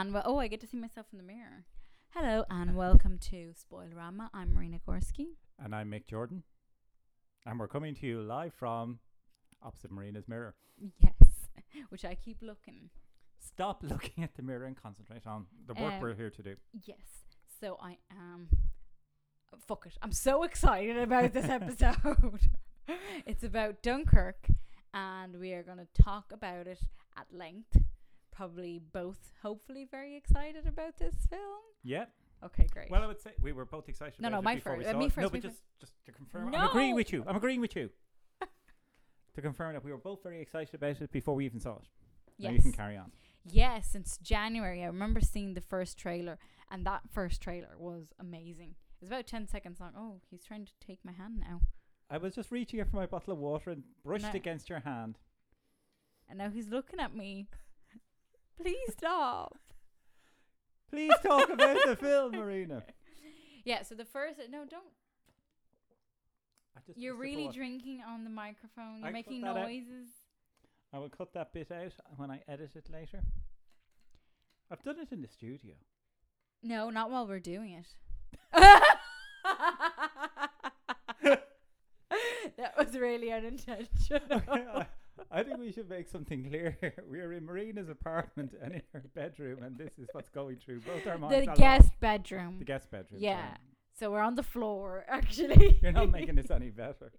and well, oh, I get to see myself in the mirror. Hello and welcome to Spoilerama. I'm Marina Gorski. And I'm Mick Jordan. And we're coming to you live from opposite Marina's mirror. Yes, which I keep looking. Stop looking at the mirror and concentrate on the work Um, we're here to do. Yes, so I am. Fuck it! I'm so excited about this episode. it's about Dunkirk, and we are going to talk about it at length. Probably both, hopefully, very excited about this film. Yeah. Okay, great. Well, I would say we were both excited. No, no, my first- uh, me it. first, No, but just, just to confirm, I'm agreeing with you. I'm agreeing with you. to confirm that we were both very excited about it before we even saw it. Now you can carry on. Yes, since January. I remember seeing the first trailer, and that first trailer was amazing. It was about 10 seconds long. Oh, he's trying to take my hand now. I was just reaching out for my bottle of water and brushed No. against your hand. And now he's looking at me. Please stop. Please talk about the film, Marina. Yeah, so the first. No, don't. I just You're missed the really drinking on the microphone. You're I cut making that out. noises. I will cut that bit out when I edit it later. I've done it in the studio. No, not while we're doing it. that was really unintentional. I- I think we should make something clear. here. We're in Marina's apartment and in her bedroom, and this is what's going through both our minds. the guest bedroom. the guest bedroom. Yeah. So we're on the floor, actually. You're not making this any better.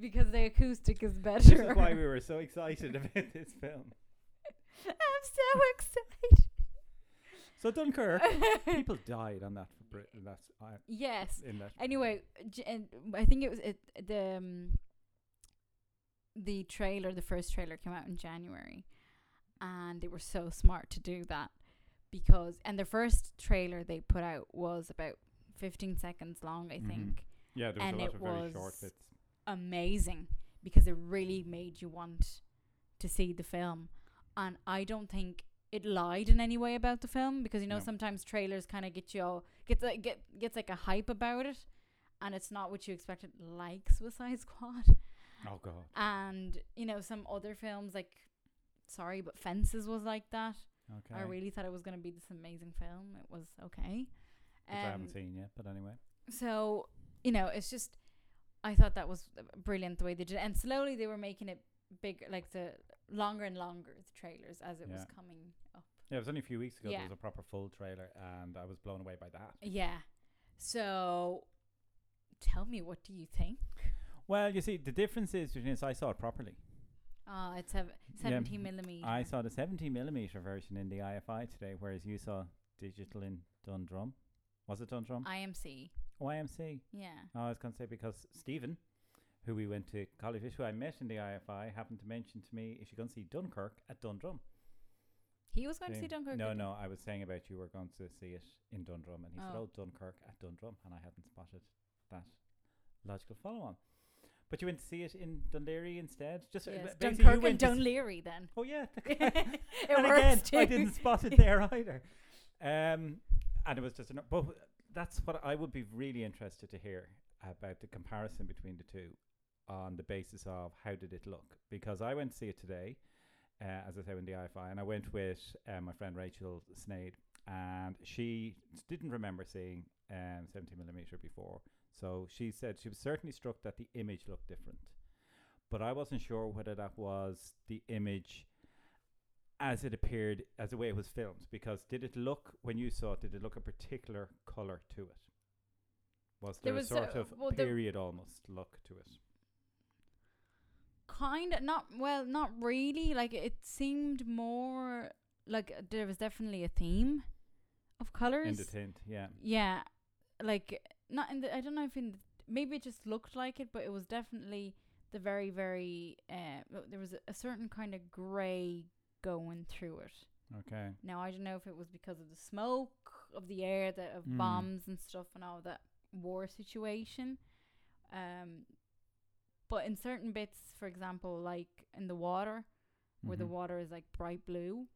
because the acoustic is better. This is why we were so excited about this film. I'm so excited. So Dunkirk, people died on that. Brit- That's uh, yes. in that. Anyway, j- and I think it was it, the um, the trailer. The first trailer came out in January, and they were so smart to do that because and the first trailer they put out was about 15 seconds long, I Mhm. think. Yeah, there was and a lot of very short was bits. amazing because it really made you want to see the film. And I don't think it lied in any way about the film because you know No. sometimes trailers kind of get you all gets like get gets like a hype about it, and it's not what you expected, like Suicide Squad. Oh god. And you know some other films like, sorry, but Fences was like that. Okay. I really thought it was gonna be this amazing film. It was okay. Which I haven't Um, seen yet, but anyway. so you know it's just i thought that was brilliant the way they did it and slowly they were making it bigger like the longer and longer the trailers as it was coming up Yeah, it was only a few weeks ago. Yeah. There was a proper full trailer, and I was blown away by that. yeah so tell me what do you think Well, you see, the difference is between this. I saw it properly. uh it's a 17 millimeter I saw the 70 millimeter version in the IFI today, whereas you saw digital in Dundrum. Was it Dundrum? imc YMC. yeah Oh, I was going to say because Stephen, who we went to college with, who I met in the IFI, happened to mention to me, is she going to see Dunkirk at Dundrum? he was going to see dunkirk No, no, I was saying about you were going to see it in Dundrum, and he said, Oh. "Oh, Dunkirk at Dundrum," and I hadn't spotted that logical follow-on. But you went to see it in Dún Laoghaire instead. Just uh, yes. ba- basically you dunkirk and Dún Laoghaire then Oh yeah, it and works again, too I didn't spot it there either. Um, and it was just, an, but that's what I would be really interested to hear about the comparison between the two on the basis of how did it look? Because I went to see it today, uh, as I said in the IFI, and I went with uh, my friend Rachel Snade, and she didn't remember seeing um, 70 millimeter before. So she said she was certainly struck that the image looked different, but I wasn't sure whether that was the image as it appeared, as the way it was filmed. Because did it look when you saw it? Did it look a particular color to it? Was There there, was a sort a- of well, period almost look to it? kind of not well not really like it seemed more like there was definitely a theme of colors In the tint, yeah. yeah like not in the i don't know if in the, maybe it just looked like it but it was definitely the very very uh there was a, a certain kind of gray going through it Okay. now i don't know if it was because of the smoke of the air that of Mm. bombs and stuff and all that war situation um but in certain bits for example like in the water where the Mhm. water is like bright blue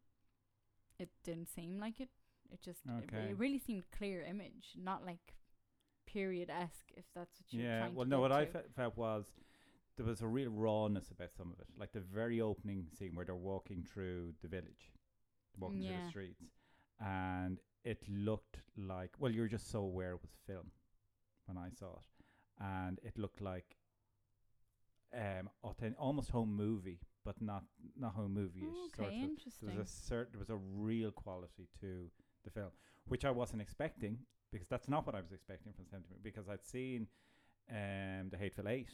it didn't seem like it it just it, re- it really seemed clear image not like period esque if that's what you're Yeah. Well, to no. What I fe- felt was there was a real rawness about some of it, like the very opening scene where they're walking through the village, walking through the streets, and it looked like well, you're just so aware it was film when I saw it, and it looked like um authen- almost home movie, but not not home movie ish. Okay, sort of. There was a certain there was a real quality to the film, which I wasn't expecting because that's not what I was expecting from Seventy because I'd seen um the Hateful Eight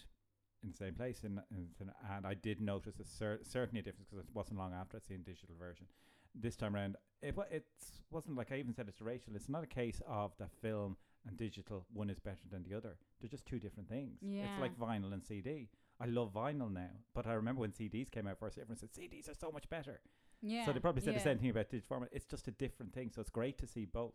in the same place in, in and I did notice a cer- certainly a difference because it wasn't long after I'd seen digital version. This time around, it it wasn't like I even said it to Rachel. It's not a case of the film and digital one is better than the other. They're just two different things. Yeah. It's like vinyl and CD. I love vinyl now, but I remember when CDs came out first, everyone said CDs are so much better. yeah. So they probably said yeah. the same thing about digital format. It's just a different thing. So it's great to see both.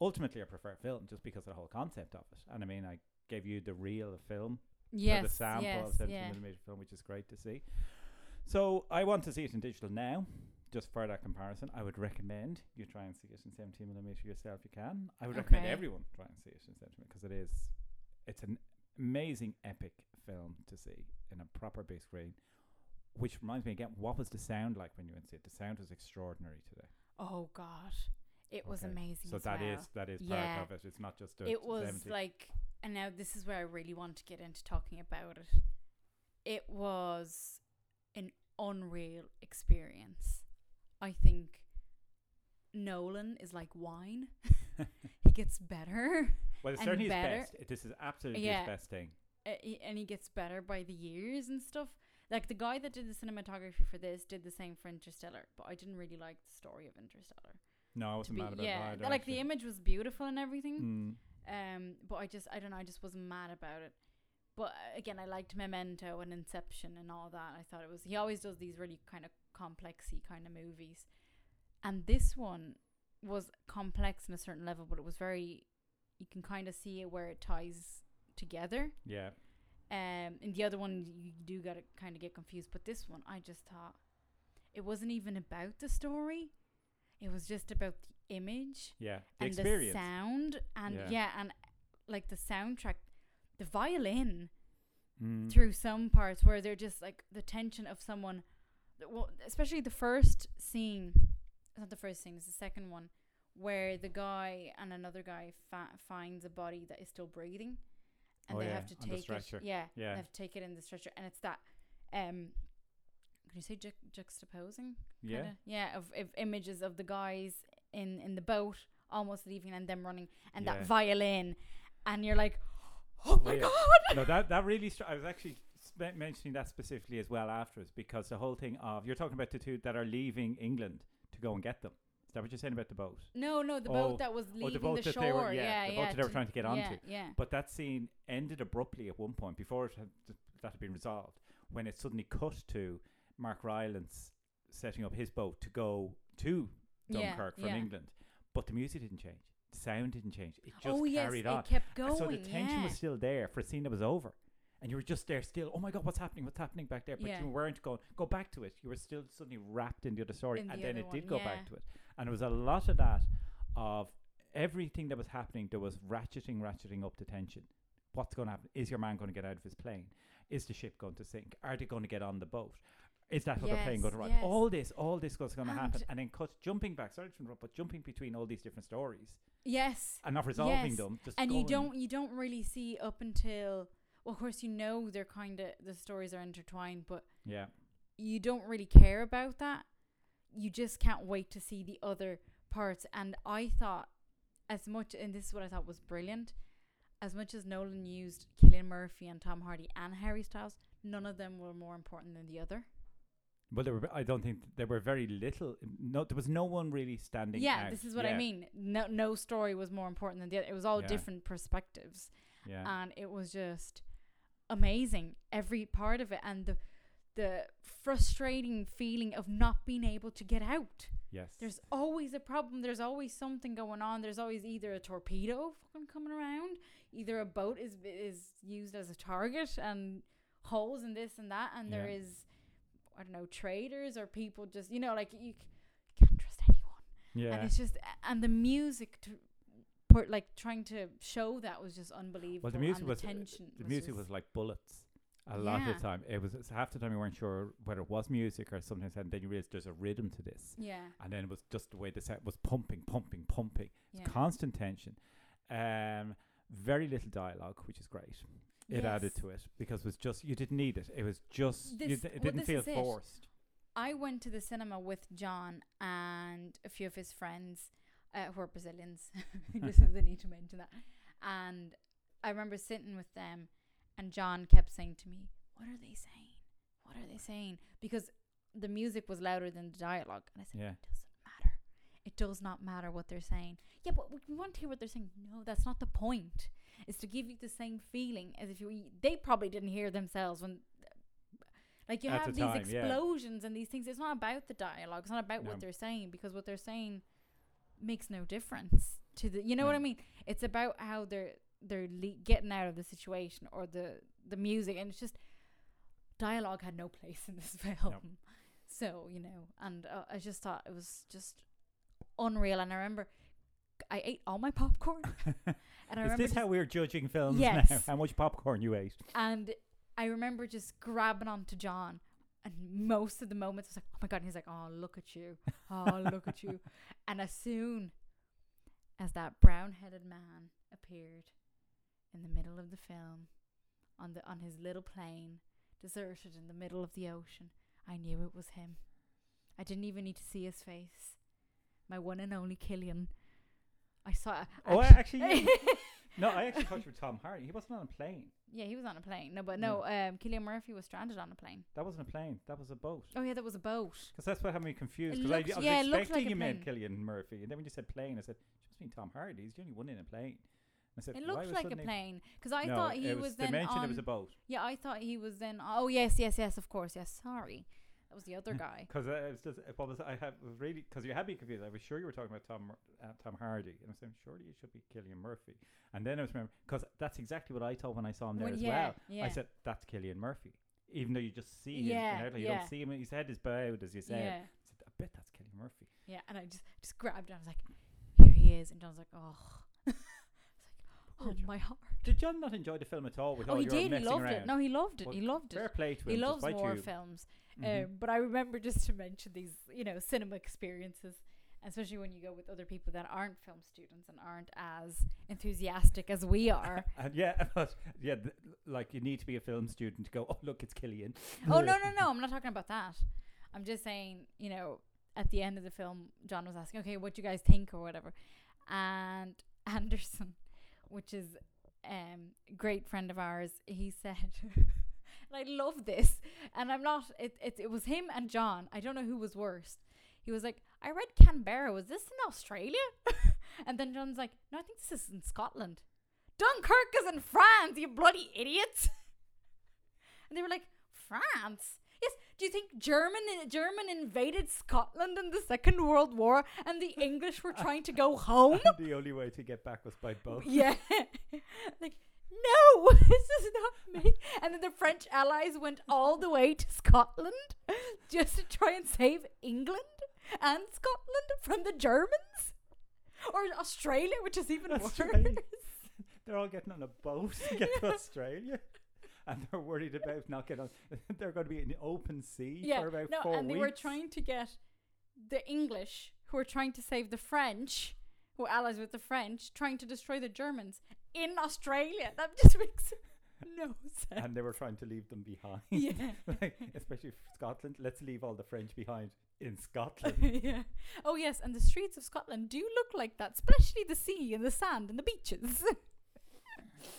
Ultimately, I prefer film just because of the whole concept of it. And I mean, I gave you the reel of film, Yes. the sample yes. of 70 yeah. millimeter film, which is great to see. So I want to see it in digital now. Just for that comparison, I would recommend you try and see it in 17 millimeter yourself. You can. I would recommend everyone try and see it in 17 because it is, it's an amazing epic film to see in a proper big screen. Which reminds me again, what was the sound like when you went to see it? The sound was extraordinary today. Oh God, it was amazing. So that is well. that is Yeah. part of it. It's not just a it was 70. like and now this is where I really want to get into talking about it. It was an unreal experience. I think Nolan is like wine. he gets better well, it's certainly his best. This is absolutely Yeah. his best thing. uh, he- and he gets better by the years and stuff. Like the guy that did the cinematography for this did the same for Interstellar, but I didn't really like the story of Interstellar. No, I wasn't be, mad about yeah, either. like the image was beautiful and everything. Mm. Um, but I just I don't know. I just wasn't mad about it. But uh, again, I liked Memento and Inception and all that. I thought it was he always does these really kind of complexy kind of movies, and this one was complex in a certain level, but it was very you can kind of see it where it ties together. Yeah. Um, and the other one you do gotta kind of get confused, but this one I just thought it wasn't even about the story. It was just about the image Yeah. The and experience. the sound and Yeah. yeah. and like the soundtrack the violin Mm. through some parts where they're just like the tension of someone well especially the first scene it's not the first scene it's the second one where the guy and another guy fa- finds a body that is still breathing and Oh, they yeah, have to take it yeah, Yeah. they have to take it in the stretcher and it's that um you say ju- juxtaposing Yeah. kinda, yeah of, of images of the guys in in the boat almost leaving and them running and Yeah. that violin and you're like oh my yeah. god no, that that really. Str- I was actually spe- mentioning that specifically as well afterwards because the whole thing of you're talking about the two that are leaving England to go and get them. Is that what you're saying about the boat? no no the Oh, boat that was oh, the leaving the shore were- yeah, yeah the yeah boat that they were trying to get yeah, onto. yeah But that scene ended abruptly at one point before it had, that had been resolved when it suddenly cut to Mark Rylance setting up his boat to go to Yeah, Dunkirk from yeah. England. But the music didn't change. The sound didn't change. It just oh yes carried it on. kept And going so the tension yeah. was still there for a scene that was over. And you were just there still, oh my god, what's happening? What's happening back there? But Yeah. you weren't going, go back to it. You were still suddenly wrapped in the other story. In and the then other it did one, go yeah. back to it. And it was a lot of that of everything that was happening, there was ratcheting, ratcheting up the tension. What's going to happen? Is your man going to get out of his plane? Is the ship going to sink? Are they going to get on the boat? Is that other plane going to run? yes. All this, all this was going to happen. And- then cut, jumping back, sorry to interrupt, but jumping between all these different stories yes and not resolving Yes, them. Just and you don't you don't really see up until well of course you know they're kind of the stories are intertwined but Yeah. you don't really care about that you just can't wait to see the other parts and i thought as much and this is what i thought was brilliant as much as nolan used Cillian murphy and tom hardy and harry styles none of them were more important than the other Well, there were. I don't think there were very little. No, there was no one really standing. yeah out. this is what Yeah, i mean no no story was more important than the other it was all Yeah. different perspectives Yeah, and it was just amazing every part of it and the the frustrating feeling of not being able to get out yes. there's always a problem there's always something going on there's always either a torpedo fucking coming around either a boat is is used as a target and holes and this and that and there Yeah. is i don't know traders or people just you know like you, c- you can't trust anyone yeah. and it's just and the music to put like trying to show that was just unbelievable well, the music and was the tension the was music was like bullets, A lot of the time, it was it's half the time you weren't sure whether it was music or something, and then you realized there's a rhythm to this, Yeah. and then it was just the way the set was pumping, pumping, pumping, Yeah. constant tension. Um, very little dialogue, which is great. It added to it because it was just you didn't need it. It was just This- d- it didn't this feel is it. forced. I went to the cinema with John and a few of his friends uh, who are Brazilians. Just the need to mention that. And I remember sitting with them, and John kept saying to me, "What are they saying? What are they saying?" Because the music was louder than the dialogue, and I said, Yeah. "It doesn't matter. It does not matter what they're saying." Yeah, but we want to hear what they're saying. No, that's not the point. It's to give you the same feeling as if you. They probably didn't hear themselves when. Like you At have the these time, yeah. explosions and these things. It's not about the dialogue. It's not about No. what they're saying because what they're saying makes no difference to the. You know what I mean? It's about how they're they're le- getting out of the situation or the the music, and it's just dialogue had no place in this film. So you know, and uh, I just thought it was just unreal. And I remember I ate all my popcorn, and I Is this how we're judging films Yes. now? How much popcorn you ate? and I remember just grabbing onto John. And most of the moments, I was like, "Oh my god!" And he's like, "Oh, look at you! Oh, look at you!" And as soon as that brown-headed man appeared in the middle of the film, on the on his little plane, deserted in the middle of the ocean, I knew it was him. I didn't even need to see his face. My one and only Cillian. I saw. Oh, actu- actually, you- no, I actually you were Tom Hardy. He wasn't on a plane. yeah, he was on a plane. No, but no, um, Cillian Murphy was stranded on a plane. That wasn't a plane. That was a boat. Oh yeah, that was a boat. Because that's what had me confused. It Because I, looked- I was yeah, it looked expecting like a you meant. Cillian Murphy, and then when you said plane, I said, "Just mean Tom Hardy. He's the only one in a plane." I said, It "Why looked was like a suddenly-" plane because I no, thought he it was, They then mentioned on. it was a boat. yeah, I thought he was then. Oh yes, yes, yes. Of course, yes. Sorry, that was the other guy. Because uh, was just, what was I have was really because you had me confused. I was sure you were talking about Tom uh, Tom Hardy, and I was saying surely it should be Cillian Murphy. And then I was remember because that's exactly what I thought when I saw him there When- as yeah, well. yeah. I said that's Cillian Murphy, even though you just see Yeah, him. You, know, you yeah. don't see him. His head is bowed, as you said. yeah, I, said, I bet that's Cillian Murphy. yeah. And I just just grabbed him. I was like, here he is, and John's like, oh. like, oh my heart. Did John not enjoy the film at all? With Oh, all he your did. He loved around? it. No, he loved it. Well, he loved it. Fair play to him. He loves more you. films. Mhm. Um, but I remember just to mention these, you know, cinema experiences, especially when you go with other people that aren't film students and aren't as enthusiastic as we are. and yeah, but yeah, th- like you need to be a film student to go. Oh, look, it's Cillian. oh no, no, no! I'm not talking about that. I'm just saying, you know, at the end of the film, John was asking, "Okay, what do you guys think or whatever," and Anderson, which is um great friend of ours, he said. And I love this, and I'm not. It, it it was him and John. I don't know who was worse. He was like, "I read Canberra. Was this in Australia?" and then John's like, "No, I think this is in Scotland. Dunkirk is in France. You bloody idiots!" and they were like, "France." Yes. Do you think German German invaded Scotland in the Second World War, and the English were trying to go home? the only way to get back was by boat. Yeah. like, no, this is not me. And then the French allies went all the way to Scotland just to try and save England and Scotland from the Germans? Or Australia, which is even worse. They're all getting on a boat to get to Australia. And they're worried about not getting on. They're going to be in the open sea Yeah, for about no, four and they were trying to get the English, who were trying to save the French, who were allies with the French, trying to destroy the Germans in Australia. That just makes no sense. and they were trying to leave them behind. yeah. like, especially Scotland. Let's leave all the French behind in Scotland. yeah. Oh yes, and the streets of Scotland do look like that, especially the sea and the sand and the beaches.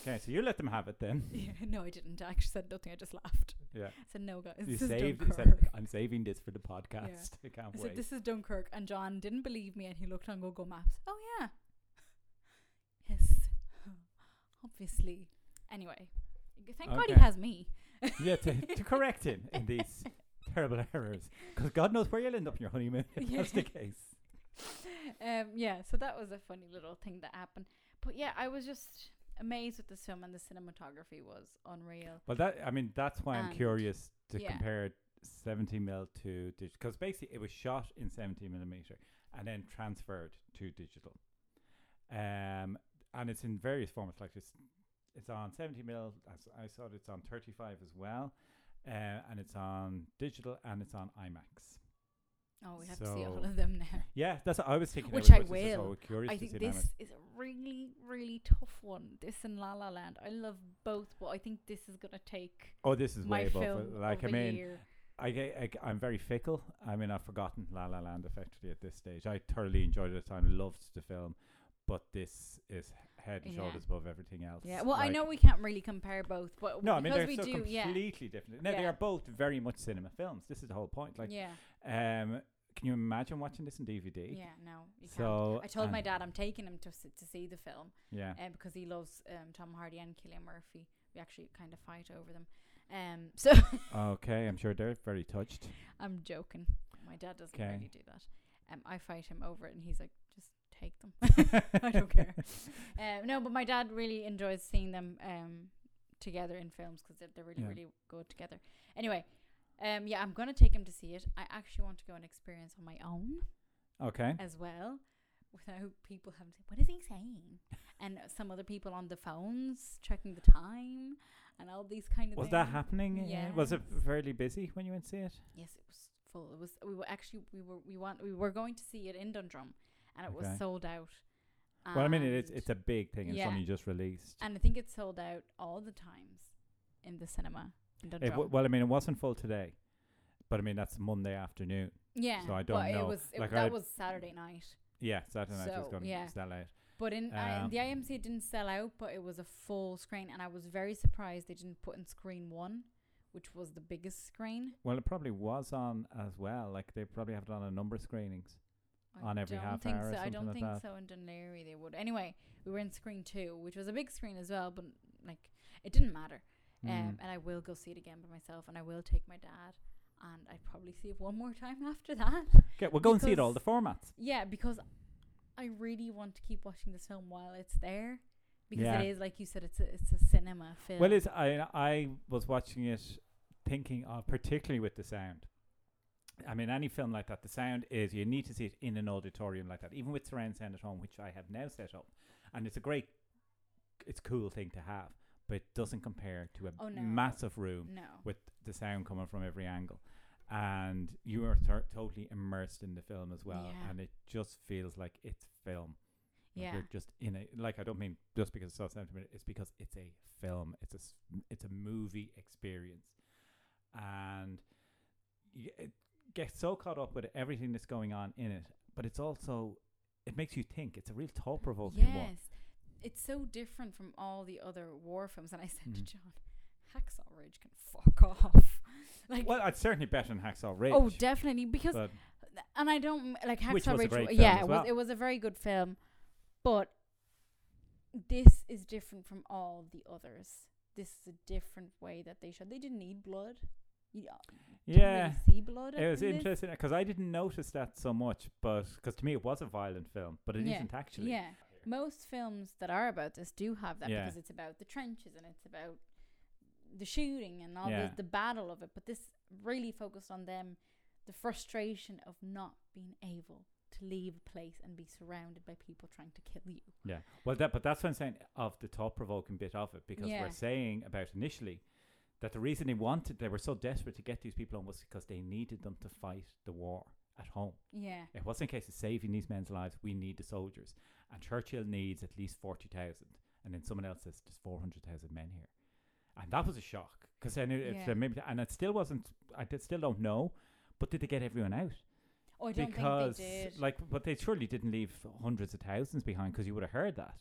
okay, so you let them have it then. yeah, no, I didn't. I actually said nothing. I just laughed. Yeah. I said no, guys. You this is saved. You said, I'm saving this for the podcast. I can't I wait. said this is Dunkirk, and John didn't believe me, and he looked on Google Maps. Oh yeah. Obviously. Anyway, thank God he Okay. has me. yeah, to, to correct him in these terrible errors. Because God knows where you'll end up in your honeymoon if that's the case. um, yeah, so that was a funny little thing that happened. But yeah, I was just amazed with this film, and the cinematography was unreal. Well, that I mean, that's why I'm And- curious to yeah. compare 70 mil to digital because basically it was shot in 70 millimeter and then transferred to digital. Um, and it's in various formats like this. It's on 70 mil. As I saw it, it's on 35 as well, uh, and it's on digital and it's on IMAX. Oh, we have to see all of them now. Yeah, that's what I was thinking. Which I so will. curious I think this is a really, really tough one. This and La La Land. I love both, but I think this is gonna take Oh, this is my way above. film. Like I mean, year. I, I am very fickle. I mean, I've forgotten La La Land effectively at this stage. I thoroughly enjoyed it time, loved the film, but this is head and Yeah. shoulders above everything else. Yeah, well, I know we can't really compare both, but No, I mean they're we so do, yeah, completely different. No, they are both very much cinema films. This is the whole point. Like, yeah, um, can you imagine watching this in DVD? yeah. No, you can't. So I told my dad I'm taking him to s- to see the film, Yeah. uh, because he loves um, Tom Hardy and Cillian Murphy. We actually kind of fight over them. Um, so Okay, I'm sure they're very touched. I'm joking. My dad doesn't 'Kay. really do that. Um, I fight him over it, and he's like, just take them. I don't care. Um, no, but my dad really enjoys seeing them um, together in films because they're, they're really, Yeah. really good together. Anyway, um, yeah, I'm gonna take him to see it. I actually want to go and experience on my own Okay. as well, without people having to say, "What is he saying?" and some other people on the phones checking the time and all these kind of Was things. that happening? Yeah. Was it fairly busy when you went to see it? Yes, it was full. It was. We were actually we were we want we were going to see it in Dundrum, and it Okay. was sold out. Well, I mean, it is, And- it's a big thing. It's yeah. only just released. and I think it's sold out all the times in the cinema in It Dundrum. w- well, I mean, it wasn't full today, but I mean that's Monday afternoon. yeah, so I don't but know. It was it, Like, that I- was Saturday night, Yeah, Saturday night was So, going to yeah. sell out. but in Um, the IMC it didn't sell out, but it was a full screen, and I was very surprised they didn't put in screen one, which was the biggest screen. Well, it probably was on as well. Like they probably have it on a number of screenings. I On every don't half think hour so. I don't like think that. so in Dún Laoghaire they would. Anyway, we were in screen two, which was a big screen as well, but like it didn't matter. Um, Mm. and I will go see it again by myself, and I will take my dad, and I'd probably see it one more time after that. Okay, we'll go and see it all the formats. Yeah, because I really want to keep watching this film while it's there, because Yeah. it is like you said, it's a it's a cinema film. Well, it's I I was watching it, thinking of particularly with the sound. I mean, any film like that, the sound is you need to see it in an auditorium like that, even with surround sound at home, which I have now set up, and it's a great, it's a cool thing to have, but it doesn't compare to a Oh, no. massive room no. with the sound coming from every angle. And you are th- totally immersed in the film as well, Yeah. and it just feels like it's film. Like Yeah. you're just in a like I don't mean just because it's South Southampton, it's because it's a film. It's a it's a movie experience, and it get so caught up with everything that's going on in it. But it's also it makes you think. It's a real thought provoking Yes. one. It's so different from all the other war films. And I said Mhm. to John, Hacksaw Ridge can fuck off. like, Well, it's certainly better than Hacksaw Ridge. oh, definitely. Because, but and I don't like Hacksaw Which was a Ridge. w- yeah, as it was. It was a very good film, but this is different from all the others. This is a different way that they showed. They didn't need blood. You uh, yeah, really see blood. it was in interesting because I didn't notice that so much, but because to me it was a violent film, but it Yeah. not actually. Yeah. Most films that are about this do have that Yeah. because it's about the trenches and it's about the shooting and all Yeah. the, the battle of it. But this really focused on them, the frustration of not being able to leave a place and be surrounded by people trying to kill you. Yeah. Well, that but that's what I'm saying of the thought provoking bit of it because Yeah. we're saying about initially that the reason they wanted they were so desperate to get these people on was because they needed them to fight the war at home. Yeah. It wasn't a case of saving these men's lives. We need the soldiers, and Churchill needs at least forty thousand, and then someone else says there's four hundred thousand men here, and that was a shock because then it, Yeah. it's, uh, maybe and it still wasn't. I did, still don't know, but did they get everyone out? Oh, I don't because think they did. like but they surely didn't leave hundreds of thousands behind because you would have heard that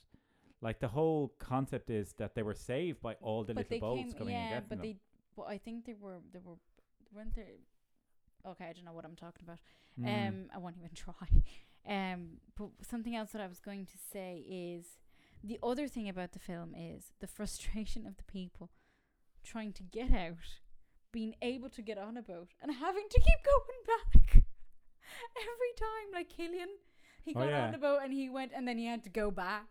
like the whole concept is that they were saved by all the but little boats came, coming yeah, and getting but them they, but I think they were, they were, weren't there? Okay, I don't know what I'm talking about. Mm. Um, I won't even try. Um, but something else that I was going to say is the other thing about the film is the frustration of the people trying to get out, being able to get on a boat, and having to keep going back every time. Like Cillian, he Oh, got yeah. on the boat and he went, and then he had to go back,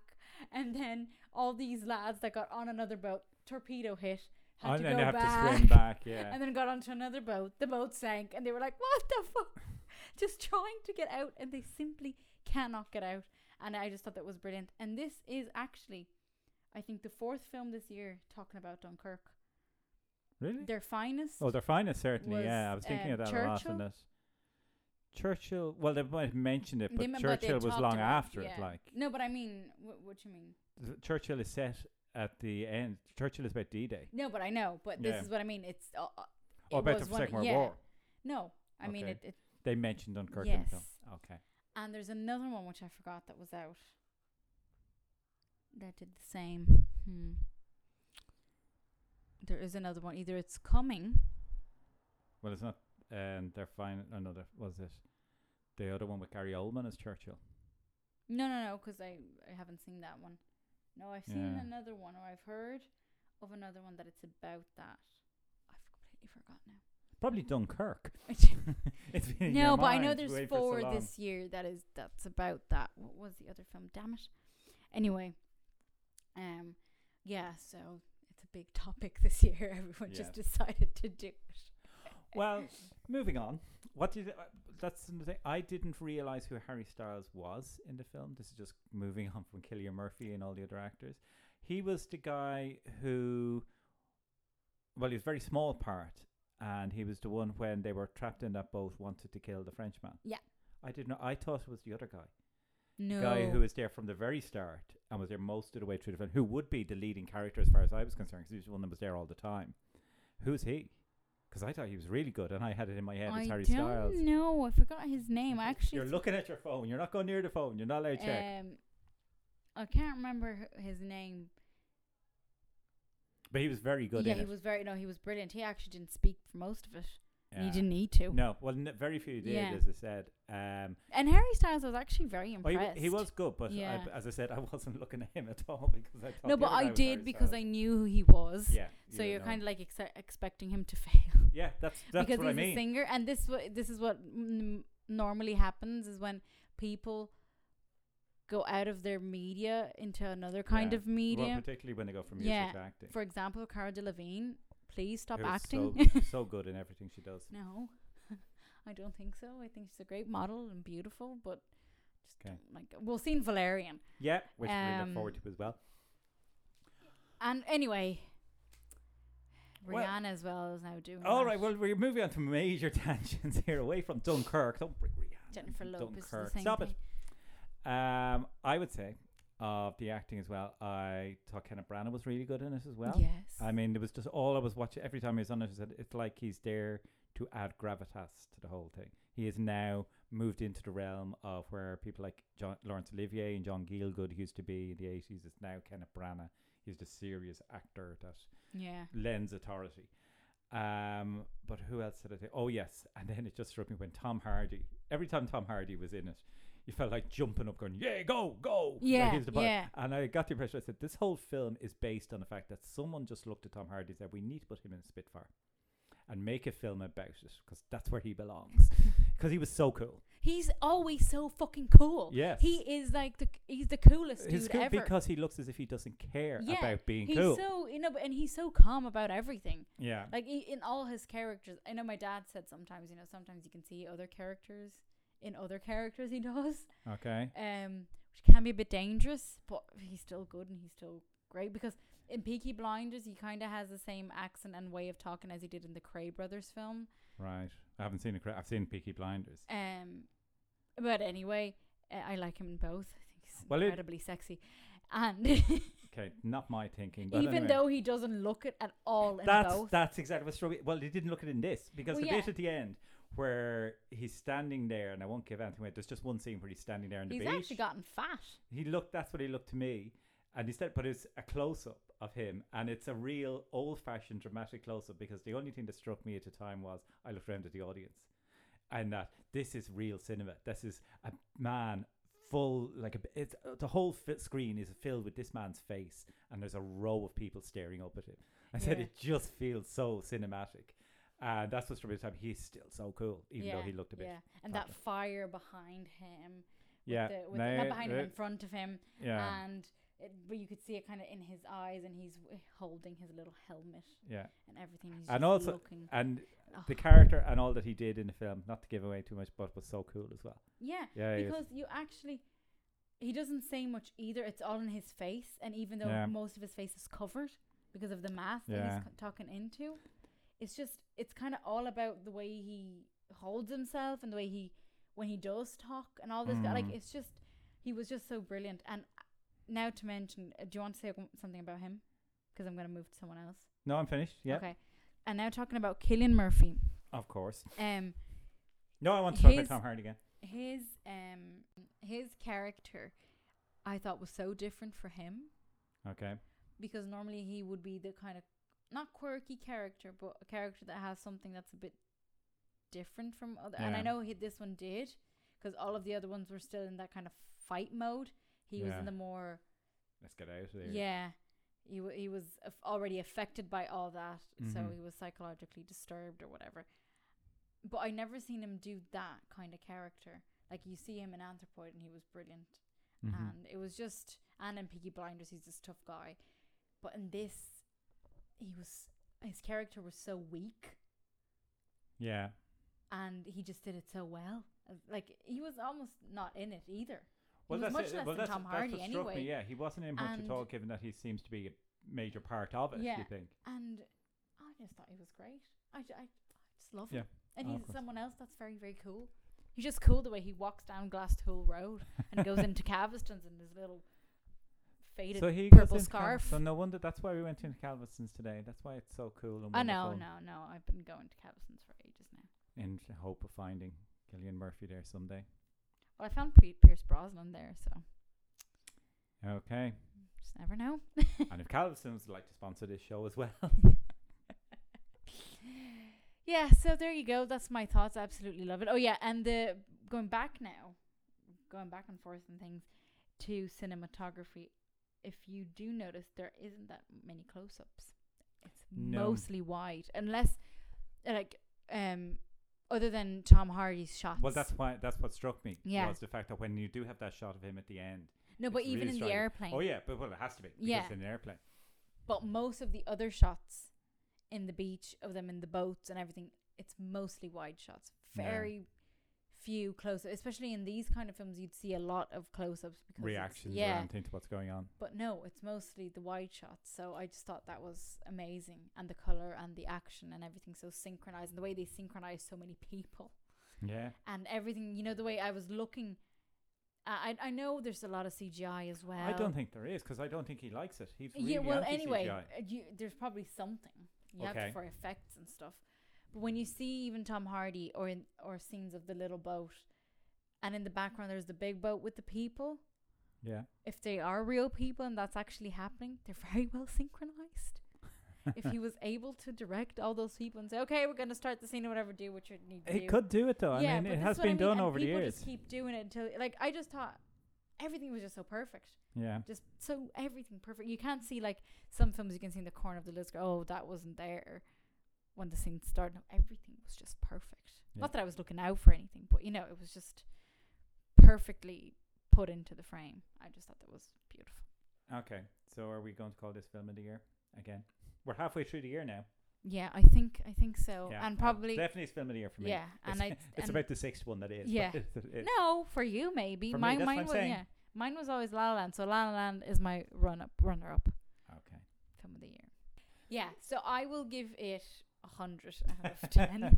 and then all these lads that got on another boat, torpedo hit. Had and to then go they have back. to swim back yeah And then got onto another boat. The boat sank, and they were like, "What the fuck?" Just trying to get out, and they simply cannot get out. And I just thought that was brilliant. And this is actually I think the fourth film this year talking about Dunkirk. Really? Their finest. Oh, their finest certainly. yeah, I was, was thinking um, of that a lot in Churchill? this. Churchill. Well, they might have mentioned it, They but m- but they Churchill was talked long about- after it. yeah. Like No, but I mean, what, what you mean? th- Churchill is set at the end. Churchill is about D-Day. No, but I know. But Yeah. this is what I mean. It's uh, uh, Oh, it about was the one- Second World yeah. War. No, I mean Okay. it, it. They mentioned Dunkirk in the film. Yes. Okay. And there's another one which I forgot that was out. That did the same. Hmm. There is another one. Either it's coming. Well, it's not. And they're fine. Another was it the other one with Gary Oldman as Churchill? No, no, no, because I I haven't seen that one. No, I've seen Yeah. another one, or I've heard of another one that it's about that. I've completely forgot now. Probably Dunkirk. it's been in no, your but I know mind there's for so four long. this year that is that's about that. What was the other film? Damn it. Anyway, um, yeah. So it's a big topic this year. Everyone just Yeah. decided to do it. Well, moving on. What did uh, that's the thing. I didn't realize who Harry Styles was in the film. This is just moving on from Cillian Murphy and all the other actors. He was the guy who, well, he was a very small part, and he was the one when they were trapped in that boat wanted to kill the Frenchman. Yeah. I didn't know. I thought it was the other guy, No, guy who was there from the very start and was there most of the way through the film. Who would be the leading character as far as I was concerned, because he was the one that was there all the time. Who's he? Because I thought he was really good, and I had it in my head I as Harry don't Styles. know. I forgot his name. Actually, You're looking at your phone. You're not going near the phone. You're not allowed to check. Um, I can't remember h- his name. But he was very good yeah, in he it. was very no. He was brilliant. He actually didn't speak for most of it. And Yeah. didn't need to. No, well, n- very few did, Yeah. as I said. Um, And Harry Styles was actually very well, he, impressed. he was good, but Yeah. I, as I said, I wasn't looking at him at all because I thought. No, the but other guy I was did because. I knew who he was. Yeah. So you you're kind of like ex- expecting him to fail Yeah, that's that's because what he's I mean. a singer, and this wa- this is what n- normally happens is when people go out of their media into another kind Yeah. of media. Well, particularly when they go from music Yeah, to acting. For example, Cara Delevingne, please stop Who's acting. So, so good in everything she does. no, I don't think so. I think she's a great model and beautiful, but just 'Kay. don't like. We'll see in Valerian. Yeah, which we Um, look forward to as well. And anyway, Well- Rihanna as well is now doing. All that. right, well, we're moving on to major tangents here, away from Dunkirk. Don't bring Rihanna Jennifer Lopez Dunkirk. same Stop thing. it. Um, I would say of the acting as well. I thought Kenneth Branagh was really good in it as well. Yes. I mean, it was just all I was watching every time he was on it. I said it's like he's there to add gravitas to the whole thing. He has now moved into the realm of where people like John, Laurence Olivier and John Gielgud used to be in the eighties. It's now Kenneth Branagh. He's the serious actor that yeah. lends authority. Um, but who else did I think? Oh yes, and then it just struck me when Tom Hardy. Every time Tom Hardy was in it, you felt like jumping up, going, "Yeah, go, go!" Yeah, the yeah. And I got the impression I said this whole film is based on the fact that someone just looked at Tom Hardy and said, "We need to put him in Spitfire." And make a film about it because that's where he belongs. Because he was so cool. He's always so fucking cool. Yes. He is like the he's the coolest He's dude cool ever. because he looks as if he doesn't care Yeah, about being he's cool. so you know, and he's so calm about everything. yeah. Like he, in all his characters, I know my dad said sometimes, you know, sometimes you can see other characters in other characters he does, Okay. um, which can be a bit dangerous, but he's still good and he's still great because in Peaky Blinders he kind of has the same accent and way of talking as he did in the Kray Brothers film. Right. I haven't seen it. I've seen Peaky Blinders. Um, but anyway, uh, I like him in both. I think he's Well, incredibly sexy, and Okay, not my thinking. But even anyway. though he doesn't look it at all in that's both. that's exactly what's struggling. Well, he didn't look at it in this because Well, the yeah. bit at the end where he's standing there, and I won't give anything away. There's just one scene where he's standing there on the He's beach. actually gotten fat. he looked. That's what he looked to me. And instead, but it's a close up of him, and it's a real old fashioned dramatic close up because the only thing that struck me at the time was I looked around at the audience, and that this is real cinema. This is a man full like a, it's the whole fi- screen is filled with this man's face, and there's a row of people staring up at him. I said it just feels so cinematic, and that's what struck me at the time. He's still so cool, even though he looked a bit. Yeah, and that fire behind him. with Yeah, the, with no, not behind him, uh, in front of him, yeah, and it, but you could see it kind of in his eyes, and he's holding his little helmet yeah. and everything. He's And just also- looking. And Oh, the character and all that he did in the film, not to give away too much, but was so cool as well. yeah, Yeah, because you actually, he doesn't say much either. It's all in his face, and even though Yeah. most of his face is covered because of the mask that he's c- talking into, it's just it's kind of all about the way he holds himself and the way he when he does talk and all this. guy Like Mm. it's just he was just so brilliant. And now to mention, uh, do you want to say something about him? Because I'm going to move to someone else. No, I'm finished. Yeah, Okay. And now talking about Cillian Murphy. of course. Um, No, I want to talk about Tom Hardy again. his um his character, I thought was so different for him. Okay. because normally he would be the kind of not quirky character, but a character that has something that's a bit different from other. And I know he, this one did, because all of the other ones were still in that kind of fight mode. He was in the more Let's get out of there. yeah. He w- he was already affected by all that, so Mhm. he was psychologically disturbed or whatever. But I never seen him do that kind of character. Like you see him in Anthropoid, and he was brilliant Mhm. and it was just and in Peaky Blinders he's this tough guy, but in this he was his character was so weak Yeah. and he just did it so well. Like he was almost not in it either. Well, was that's much it. less well, than that's, Tom Hardy anyway. me. Yeah, he wasn't in much at all, given that he seems to be a major part of it. Yeah. You think? And I just thought he was great. I, I, I just love Yeah. him. And Oh, he's someone else that's very very cool. He's just cool the way he walks down Glasthule Road and goes into Cavistons in his little faded So he purple into Cal- scarf. so no wonder that's why we went into Caviston's today. That's why it's so cool and I know, no, no. I've been going to Cavistons for ages now. In hope of finding Cillian Murphy there someday. Well, I found P- Pierce Brosnan there, so Okay. just never know. and if Caviston's would like to sponsor this show as well, yeah, so there you go. That's my thoughts. I absolutely love it. Oh yeah, and the going back now, going back and forth and things to cinematography. If you do notice, there isn't that many close-ups. It's No. mostly wide, unless like um, other than Tom Hardy's shots. well, that's why that's what struck me. Yeah. Was the fact that when you do have that shot of him at the end. no, but even really in the airplane. Oh yeah, but well, it has to be because Yeah. it's in an airplane. But most of the other shots in the beach of them in the boats and everything, it's mostly wide shots. Yeah. Few close especially in these kind of films you'd see a lot of close ups because Reactions Yeah. to what's going on. But no, it's mostly the wide shots. So I just thought that was amazing. And the colour and the action and everything so synchronized and the way they synchronize so many people. Yeah. And everything, you know, the way I was looking I I I know there's a lot of CGI as well. I don't think there is because I don't think he likes it. He's really yeah, well, anyway, uh, you, there's probably something you Okay. have for effects and stuff. But when you see even Tom Hardy or in or scenes of the little boat, and in the background there's the big boat with the people. Yeah. If they are real people and that's actually happening, they're very well synchronized. if he was able to direct all those people and say, "Okay, we're going to start the scene or whatever, do what you need to He do." could do it though. yeah, I mean, it has what I been mean, done and over the years. Just keep doing it until, like, I just thought everything was just so perfect Yeah. just so everything perfect. You can't see like some films you can see in the corner of the list. Go, oh, that wasn't there when the scene started. Everything was just perfect. Yeah. Not that I was looking out for anything, but you know, it was just perfectly put into the frame. I just thought that was beautiful. Okay. So are we going to call this film of the year again? We're halfway through the year now. Yeah, I think I think so, yeah. and probably definitely it's film of the year for me. yeah, and I it's, it's and about the sixth one that is. Yeah. it's- it's- no for you maybe For mine what mine was saying. yeah mine was always La La Land, so La La Land is my run up runner up Okay. film of the year. Yeah, so I will give it a hundred out of ten.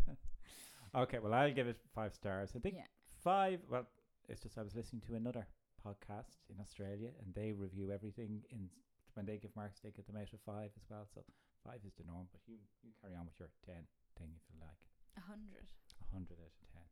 okay. Well, I'll give it five stars. I think Yeah. five. Well, it's just I was listening to another podcast in Australia, and they review everything in when they give marks, they give them out of five as well. So five is the norm. But you you carry on with your ten thing if you like. A hundred. A hundred out of ten.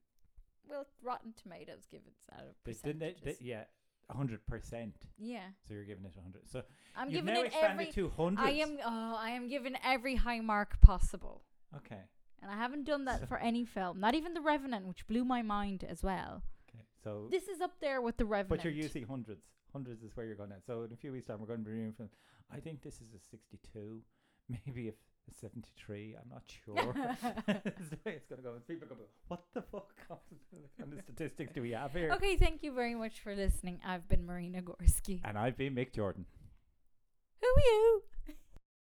Well, Rotten Tomatoes give it out of They, didn't they, percentages. they, yeah, a hundred percent. yeah, So you're giving it a hundred. So I'm you've giving now it expanded every. to hundreds. I am. Oh, I am giving every high mark possible, Okay. and I haven't done that So- for any film. Not even The Revenant, which blew my mind as well. Okay. So This is up there with The Revenant. But you're using hundreds. Hundreds is where you're going to. So in a few weeks' time, we're going to be reviewing film. I think this is a 62, maybe a, f- a 73. I'm not sure. The way it's going to go. People go, what the fuck kind of statistics do we have here? Okay, thank you very much for listening. I've been Marina Gorski. And I've been Mick Jordan. Who are you?